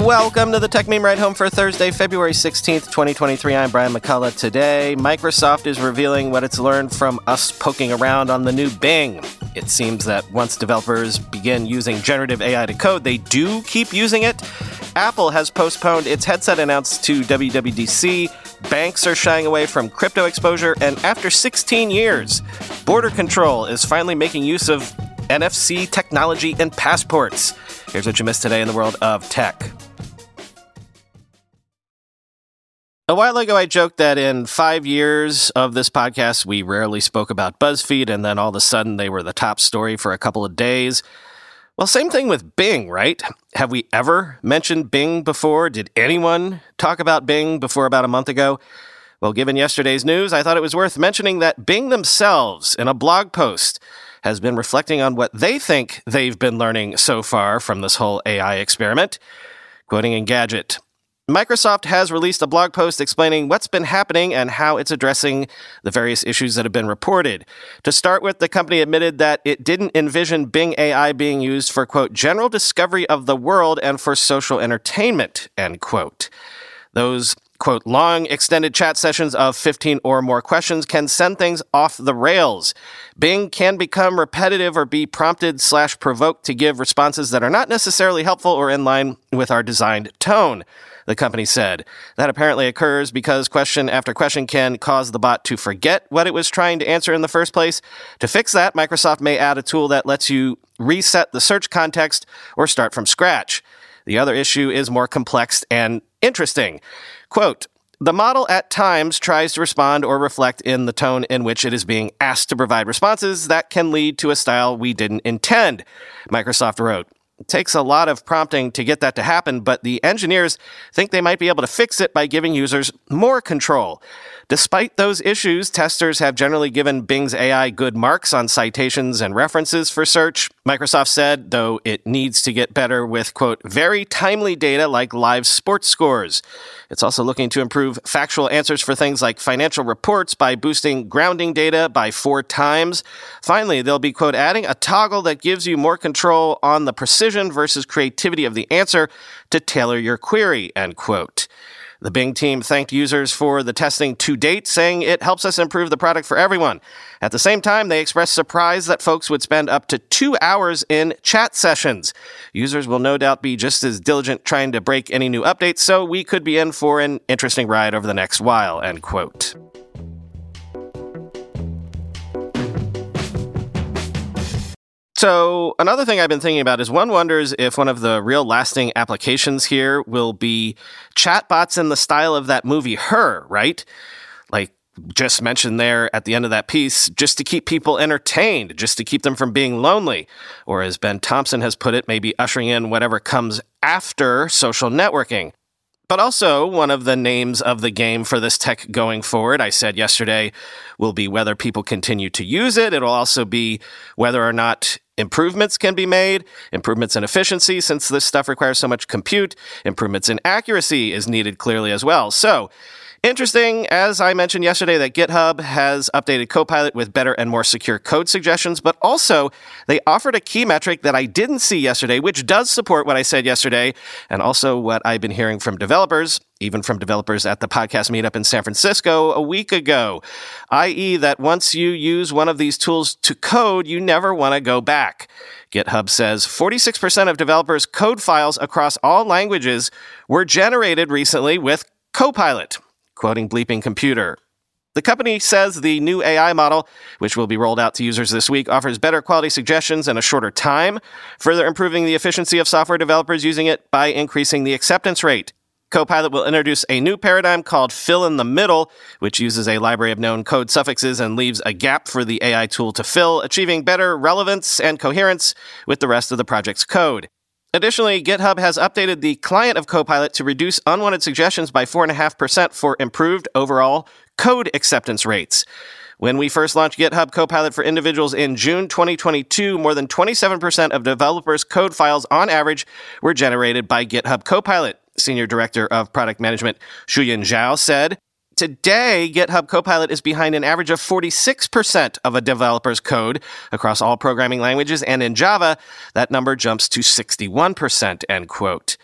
Welcome to the Techmeme Ride Home for Thursday, February 16th, 2023. I'm Brian McCullough. Today, Microsoft is revealing what it's learned from us poking around on the new Bing. It seems that once developers begin using generative AI to code, they do keep using it. Apple has postponed its headset announced to WWDC. Banks are shying away from crypto exposure. And after 16 years, Border Control is finally making use of NFC technology and passports. Here's what you missed today in the world of tech. A while ago, I joked that in five years of this podcast, we rarely spoke about BuzzFeed, and then all of a sudden they were the top story for a couple of days. Well, same thing with Bing, right? Have we ever mentioned Bing before? Did anyone talk about Bing before about a month ago? Well, given yesterday's news, I thought it was worth mentioning that Bing themselves, in a blog post, has been reflecting on what they think they've been learning so far from this whole AI experiment. Quoting Engadget, Microsoft has released a blog post explaining what's been happening and how it's addressing the various issues that have been reported. To start with, the company admitted that it didn't envision Bing AI being used for, quote, general discovery of the world and for social entertainment, end quote. Those quote, long extended chat sessions of 15 or more questions can send things off the rails. Bing can become repetitive or be prompted slash provoked to give responses that are not necessarily helpful or in line with our designed tone. The company said. That apparently occurs because question after question can cause the bot to forget what it was trying to answer in the first place. To fix that, Microsoft may add a tool that lets you reset the search context or start from scratch. The other issue is more complex and interesting. Quote, the model at times tries to respond or reflect in the tone in which it is being asked to provide responses that can lead to a style we didn't intend, Microsoft wrote. Takes a lot of prompting to get that to happen, but the engineers think they might be able to fix it by giving users more control. Despite those issues, testers have generally given Bing's AI good marks on citations and references for search. Microsoft said, though it needs to get better with, quote, very timely data like live sports scores. It's also looking to improve factual answers for things like financial reports by boosting grounding data by four times. Finally, they'll be, quote, adding a toggle that gives you more control on the precision versus creativity of the answer to tailor your query, end quote. The Bing team thanked users for the testing to date, saying it helps us improve the product for everyone. At the same time, they expressed surprise that folks would spend up to two hours in chat sessions. Users will no doubt be just as diligent trying to break any new updates, so we could be in for an interesting ride over the next while, end quote. So, another thing I've been thinking about is one wonders if one of the real lasting applications here will be chatbots in the style of that movie Her, right? Like just mentioned there at the end of that piece, just to keep people entertained, just to keep them from being lonely. Or as Ben Thompson has put it, maybe ushering in whatever comes after social networking but also one of the names of the game for this tech going forward. I said yesterday will be whether people continue to use it. It'll also be whether or not improvements can be made, improvements in efficiency, since this stuff requires so much compute, improvements in accuracy is needed clearly as well. So, Interesting, as I mentioned yesterday, that GitHub has updated Copilot with better and more secure code suggestions, but also they offered a key metric that I didn't see yesterday, which does support what I said yesterday, and also what I've been hearing from developers, even from developers at the podcast meetup in San Francisco a week ago, i.e., that once you use one of these tools to code, you never want to go back. GitHub says 46% of developers' code files across all languages were generated recently with Copilot quoting Bleeping Computer. The company says the new AI model, which will be rolled out to users this week, offers better quality suggestions in a shorter time, further improving the efficiency of software developers using it by increasing the acceptance rate. Copilot will introduce a new paradigm called fill in the middle, which uses a library of known code suffixes and leaves a gap for the AI tool to fill, achieving better relevance and coherence with the rest of the project's code. Additionally, GitHub has updated the client of Copilot to reduce unwanted suggestions by 4.5% for improved overall code acceptance rates. When we first launched GitHub Copilot for individuals in June 2022, more than 27% of developers' code files on average were generated by GitHub Copilot. Senior Director of Product Management Shuyan Zhao said, Today, GitHub Copilot is behind an average of 46% of a developer's code across all programming languages, and in Java, that number jumps to 61%, end quote.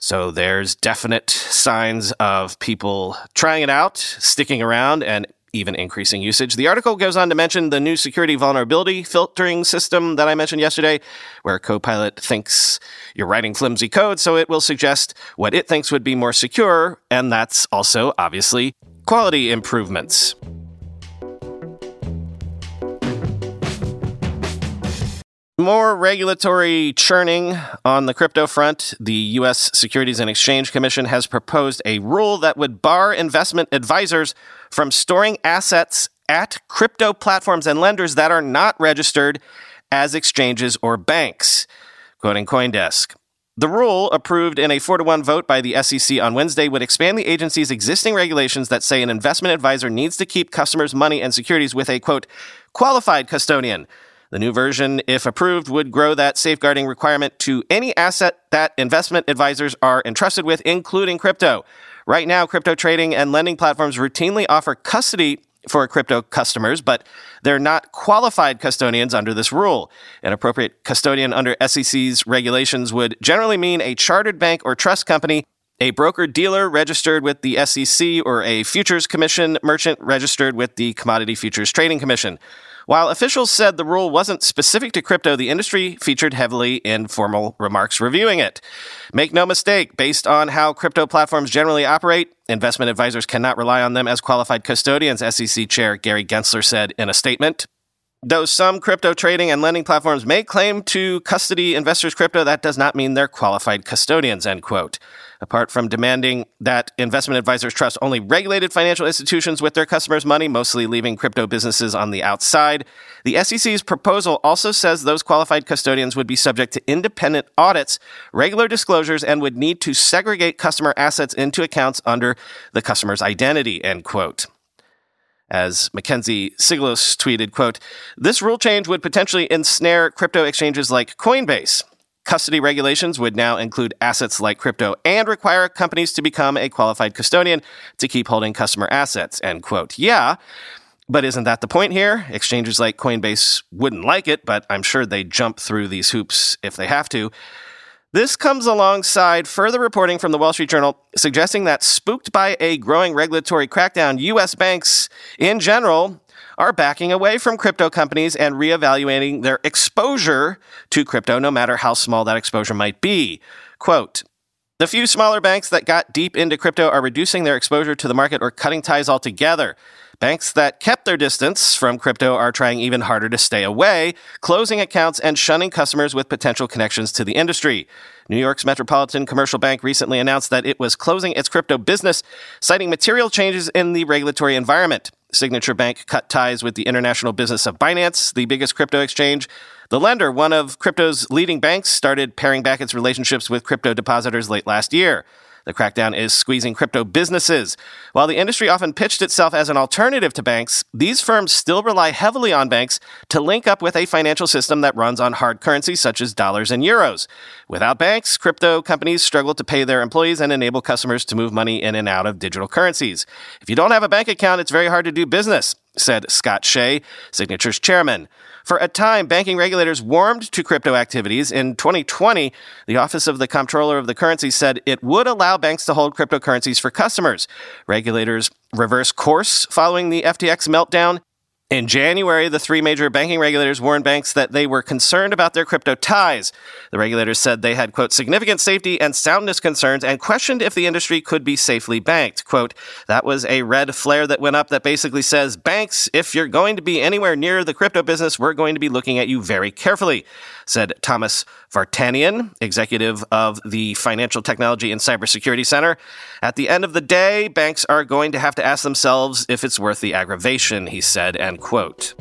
So there's definite signs of people trying it out, sticking around, and even increasing usage. The article goes on to mention the new security vulnerability filtering system that I mentioned yesterday, where Copilot thinks you're writing flimsy code, so it will suggest what it thinks would be more secure, and that's also obviously quality improvements. More regulatory churning on the crypto front. The U.S. Securities and Exchange Commission has proposed a rule that would bar investment advisors from storing assets at crypto platforms and lenders that are not registered as exchanges or banks. Quoting Coindesk. The rule, approved in a 4 to 1 vote by the SEC on Wednesday, would expand the agency's existing regulations that say an investment advisor needs to keep customers' money and securities with a, quote, qualified custodian the new version, if approved, would grow that safeguarding requirement to any asset that investment advisors are entrusted with, including crypto. Right now, crypto trading and lending platforms routinely offer custody for crypto customers, but they're not qualified custodians under this rule. An appropriate custodian under SEC's regulations would generally mean a chartered bank or trust company, a broker dealer registered with the SEC, or a futures commission merchant registered with the Commodity Futures Trading Commission. While officials said the rule wasn't specific to crypto, the industry featured heavily in formal remarks reviewing it. Make no mistake, based on how crypto platforms generally operate, investment advisors cannot rely on them as qualified custodians, SEC Chair Gary Gensler said in a statement. Though some crypto trading and lending platforms may claim to custody investors' crypto, that does not mean they're qualified custodians, end quote. Apart from demanding that investment advisors trust only regulated financial institutions with their customers' money, mostly leaving crypto businesses on the outside, the SEC's proposal also says those qualified custodians would be subject to independent audits, regular disclosures, and would need to segregate customer assets into accounts under the customer's identity, end quote as Mackenzie Sigalos tweeted, quote, this rule change would potentially ensnare crypto exchanges like Coinbase. Custody regulations would now include assets like crypto and require companies to become a qualified custodian to keep holding customer assets, end quote. Yeah, but isn't that the point here? Exchanges like Coinbase wouldn't like it, but I'm sure they jump through these hoops if they have to. This comes alongside further reporting from the Wall Street Journal suggesting that spooked by a growing regulatory crackdown, U.S. banks in general are backing away from crypto companies and reevaluating their exposure to crypto, no matter how small that exposure might be. Quote, the few smaller banks that got deep into crypto are reducing their exposure to the market or cutting ties altogether. Banks that kept their distance from crypto are trying even harder to stay away, closing accounts and shunning customers with potential connections to the industry. New York's Metropolitan Commercial Bank recently announced that it was closing its crypto business, citing material changes in the regulatory environment. Signature Bank cut ties with the international business of Binance, the biggest crypto exchange. The lender, one of crypto's leading banks, started paring back its relationships with crypto depositors late last year. The crackdown is squeezing crypto businesses. While the industry often pitched itself as an alternative to banks, these firms still rely heavily on banks to link up with a financial system that runs on hard currency such as dollars and euros. Without banks, crypto companies struggle to pay their employees and enable customers to move money in and out of digital currencies. If you don't have a bank account, it's very hard to do business, said Scott Shay, Signature's chairman. For a time, banking regulators warmed to crypto activities. In 2020, the Office of the Comptroller of the Currency said it would allow banks to hold cryptocurrencies for customers. Regulators reversed course following the FTX meltdown in January, the three major banking regulators warned banks that they were concerned about their crypto ties. The regulators said they had, quote, significant safety and soundness concerns and questioned if the industry could be safely banked. Quote, that was a red flare that went up that basically says, banks, if you're going to be anywhere near the crypto business, we're going to be looking at you very carefully, said Thomas Vartanian, executive of the Financial Technology and Cybersecurity Center. At the end of the day, banks are going to have to ask themselves if it's worth the aggravation, he said, and quote.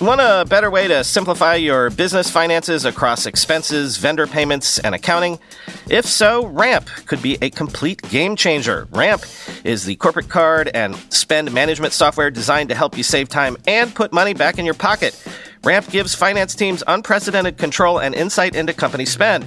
Want a better way to simplify your business finances across expenses, vendor payments, and accounting? If so, Ramp could be a complete game changer. Ramp is the corporate card and spend management software designed to help you save time and put money back in your pocket. Ramp gives finance teams unprecedented control and insight into company spend.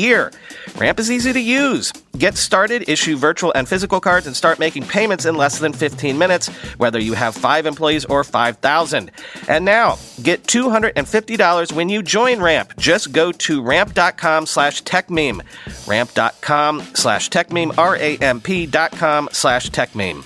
Ramp is easy to use. Get started, issue virtual and physical cards, and start making payments in less than 15 minutes, whether you have five employees or 5,000. And now, get $250 when you join Ramp. Just go to ramp.com slash techmeme. Ramp.com slash techmeme, R-A-M-P dot com slash techmeme.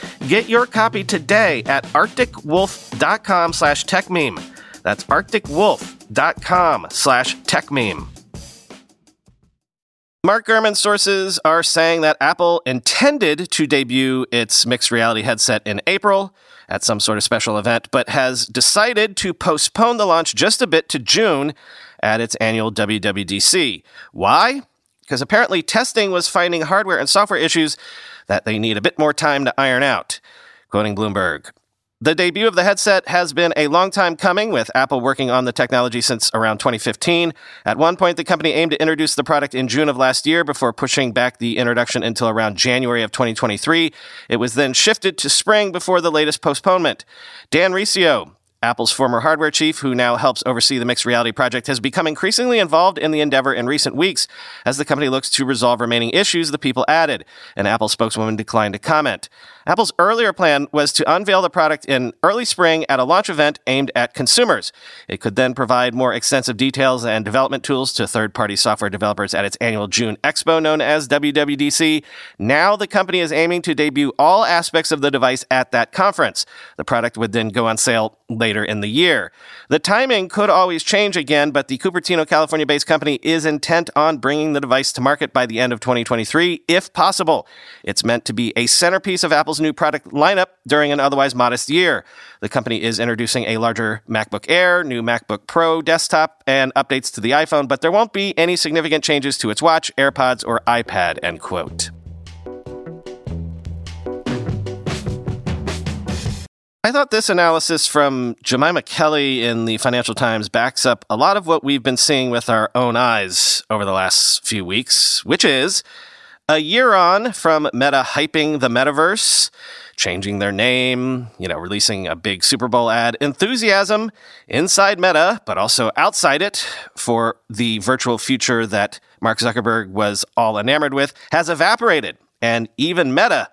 Get your copy today at arcticwolf.com slash techmeme. That's arcticwolf.com slash techmeme. Mark Gurman's sources are saying that Apple intended to debut its mixed reality headset in April at some sort of special event, but has decided to postpone the launch just a bit to June at its annual WWDC. Why? because apparently testing was finding hardware and software issues that they need a bit more time to iron out. Quoting Bloomberg. The debut of the headset has been a long time coming, with Apple working on the technology since around 2015. At one point, the company aimed to introduce the product in June of last year before pushing back the introduction until around January of 2023. It was then shifted to spring before the latest postponement. Dan Riccio, Apple's former hardware chief, who now helps oversee the mixed reality project, has become increasingly involved in the endeavor in recent weeks as the company looks to resolve remaining issues the people added. An Apple spokeswoman declined to comment. Apple's earlier plan was to unveil the product in early spring at a launch event aimed at consumers. It could then provide more extensive details and development tools to third party software developers at its annual June Expo known as WWDC. Now the company is aiming to debut all aspects of the device at that conference. The product would then go on sale later in the year. The timing could always change again, but the Cupertino, California based company is intent on bringing the device to market by the end of 2023, if possible. It's meant to be a centerpiece of Apple's Apple's new product lineup during an otherwise modest year. The company is introducing a larger MacBook Air, new MacBook Pro desktop, and updates to the iPhone, but there won't be any significant changes to its watch, AirPods, or iPad, end quote. I thought this analysis from Jemima Kelly in the Financial Times backs up a lot of what we've been seeing with our own eyes over the last few weeks, which is a year on from Meta hyping the metaverse, changing their name, you know, releasing a big Super Bowl ad, enthusiasm inside Meta, but also outside it for the virtual future that Mark Zuckerberg was all enamored with has evaporated. And even Meta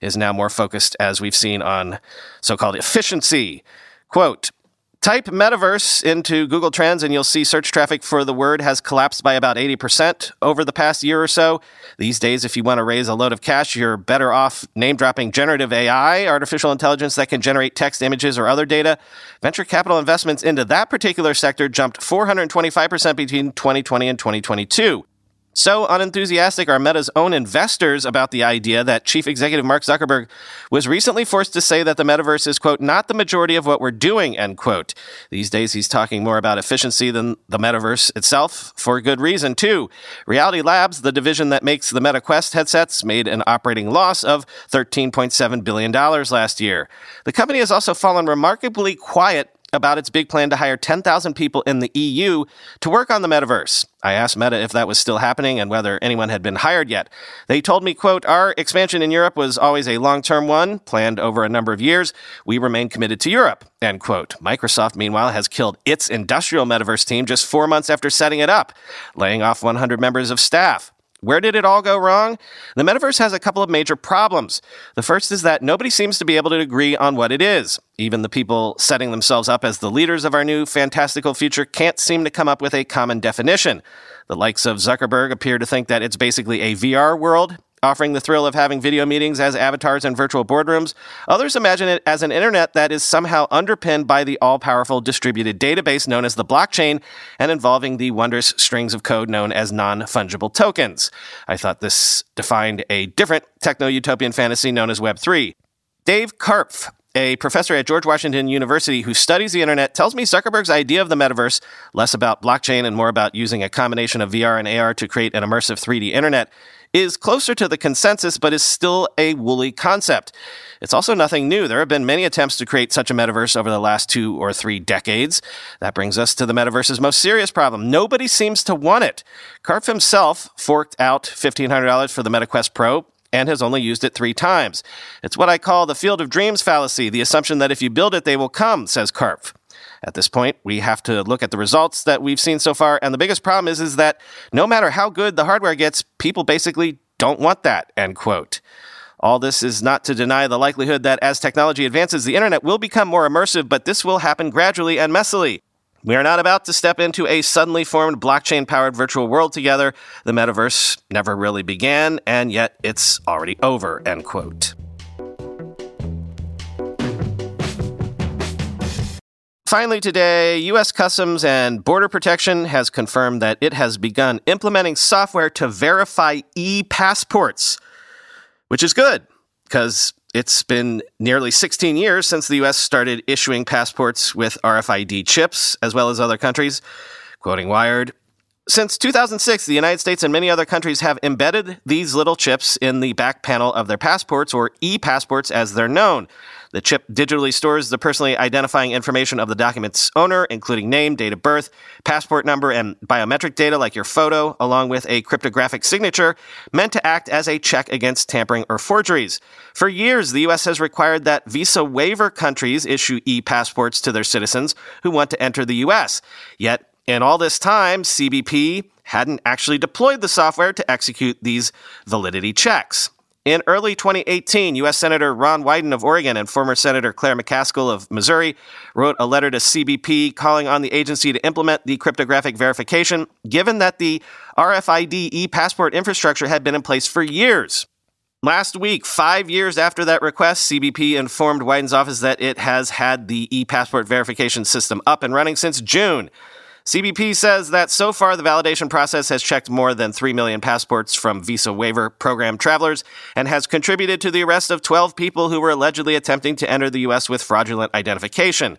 is now more focused, as we've seen, on so called efficiency. Quote, Type metaverse into Google Trends and you'll see search traffic for the word has collapsed by about 80% over the past year or so. These days, if you want to raise a load of cash, you're better off name dropping generative AI, artificial intelligence that can generate text, images, or other data. Venture capital investments into that particular sector jumped 425% between 2020 and 2022. So unenthusiastic are Meta's own investors about the idea that Chief Executive Mark Zuckerberg was recently forced to say that the metaverse is, quote, not the majority of what we're doing, end quote. These days, he's talking more about efficiency than the metaverse itself, for good reason, too. Reality Labs, the division that makes the Meta Quest headsets, made an operating loss of $13.7 billion last year. The company has also fallen remarkably quiet about its big plan to hire 10,000 people in the EU to work on the metaverse. I asked Meta if that was still happening and whether anyone had been hired yet. They told me, quote, our expansion in Europe was always a long-term one, planned over a number of years. We remain committed to Europe, end quote. Microsoft, meanwhile, has killed its industrial metaverse team just four months after setting it up, laying off 100 members of staff. Where did it all go wrong? The metaverse has a couple of major problems. The first is that nobody seems to be able to agree on what it is. Even the people setting themselves up as the leaders of our new fantastical future can't seem to come up with a common definition. The likes of Zuckerberg appear to think that it's basically a VR world, offering the thrill of having video meetings as avatars in virtual boardrooms. Others imagine it as an internet that is somehow underpinned by the all powerful distributed database known as the blockchain and involving the wondrous strings of code known as non fungible tokens. I thought this defined a different techno utopian fantasy known as Web3. Dave Karpf, a professor at George Washington University who studies the internet tells me Zuckerberg's idea of the metaverse, less about blockchain and more about using a combination of VR and AR to create an immersive 3D internet, is closer to the consensus but is still a woolly concept. It's also nothing new. There have been many attempts to create such a metaverse over the last two or three decades. That brings us to the metaverse's most serious problem. Nobody seems to want it. Karpf himself forked out $1,500 for the MetaQuest Pro and has only used it three times. It's what I call the field of dreams fallacy, the assumption that if you build it, they will come, says Karpf. At this point, we have to look at the results that we've seen so far, and the biggest problem is, is that no matter how good the hardware gets, people basically don't want that, end quote. All this is not to deny the likelihood that as technology advances, the internet will become more immersive, but this will happen gradually and messily. We are not about to step into a suddenly formed blockchain powered virtual world together. The metaverse never really began, and yet it's already over, end quote. Finally, today, U.S. Customs and Border Protection has confirmed that it has begun implementing software to verify e passports, which is good because it's been nearly 16 years since the U.S. started issuing passports with RFID chips, as well as other countries. Quoting Wired, since 2006, the United States and many other countries have embedded these little chips in the back panel of their passports, or e passports as they're known. The chip digitally stores the personally identifying information of the document's owner, including name, date of birth, passport number, and biometric data like your photo, along with a cryptographic signature meant to act as a check against tampering or forgeries. For years, the U.S. has required that visa waiver countries issue e passports to their citizens who want to enter the U.S. Yet, in all this time, CBP hadn't actually deployed the software to execute these validity checks. In early 2018, U.S. Senator Ron Wyden of Oregon and former Senator Claire McCaskill of Missouri wrote a letter to CBP calling on the agency to implement the cryptographic verification, given that the RFID e passport infrastructure had been in place for years. Last week, five years after that request, CBP informed Wyden's office that it has had the e passport verification system up and running since June. CBP says that so far the validation process has checked more than 3 million passports from visa waiver program travelers and has contributed to the arrest of 12 people who were allegedly attempting to enter the U.S. with fraudulent identification.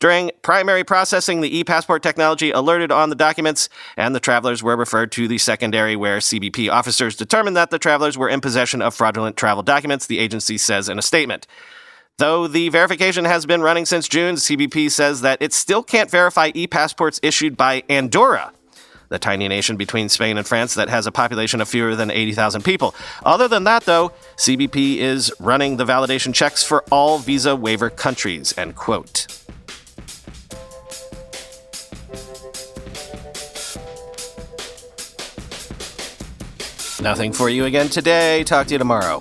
During primary processing, the e passport technology alerted on the documents, and the travelers were referred to the secondary, where CBP officers determined that the travelers were in possession of fraudulent travel documents, the agency says in a statement. Though the verification has been running since June, CBP says that it still can't verify e passports issued by Andorra, the tiny nation between Spain and France that has a population of fewer than 80,000 people. Other than that, though, CBP is running the validation checks for all visa waiver countries, end quote. Nothing for you again today. Talk to you tomorrow.